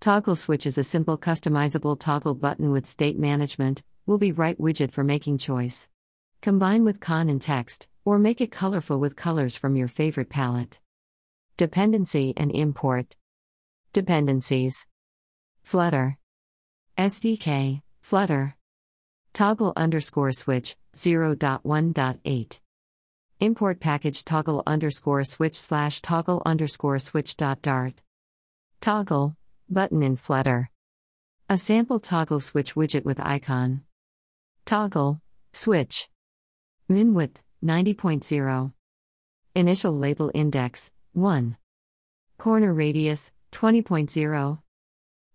Toggle switch is a simple customizable toggle button with state management, will be right widget for making choice. Combine with con and text, or make it colorful with colors from your favorite palette. Dependency and import. Dependencies. Flutter. SDK, Flutter. Toggle underscore switch, 0.1.8. Import package toggle underscore switch slash toggle underscore switch dot dart. Toggle, button in Flutter. A sample toggle switch widget with icon. Toggle, switch. Min width, 90.0. Initial label index, 1. Corner radius, 20.0.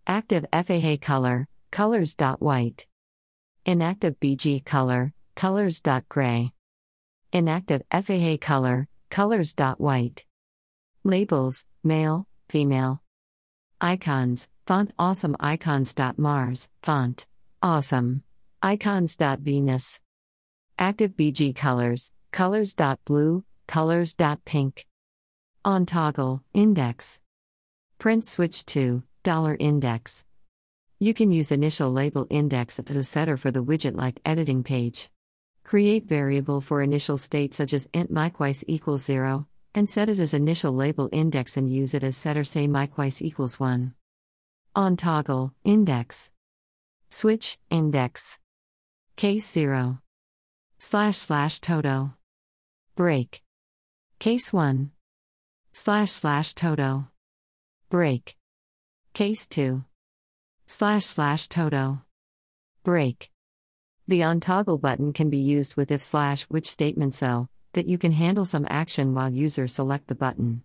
Active FG color, colors.white. Inactive BG color, colors.gray. Inactive FG color, colors.white. Labels, male, female. Icons, font awesome icons.mars, font, awesome. Icons.venus. Active BG colors, colors.blue, colors.pink. On toggle, index. Print switch to, dollar index. You can use initial label index as a setter for the widget like editing page. Create variable for initial state such as int myquise equals 0, and set it as initial label index and use it as setter say myquise equals 1. On toggle, index. Switch, index. Case 0. Slash slash todo. Break. Case 1. Slash slash todo. Break. Case 2 slash slash todo. Break. The on toggle button can be used with if slash which statement so that you can handle some action while user select the button.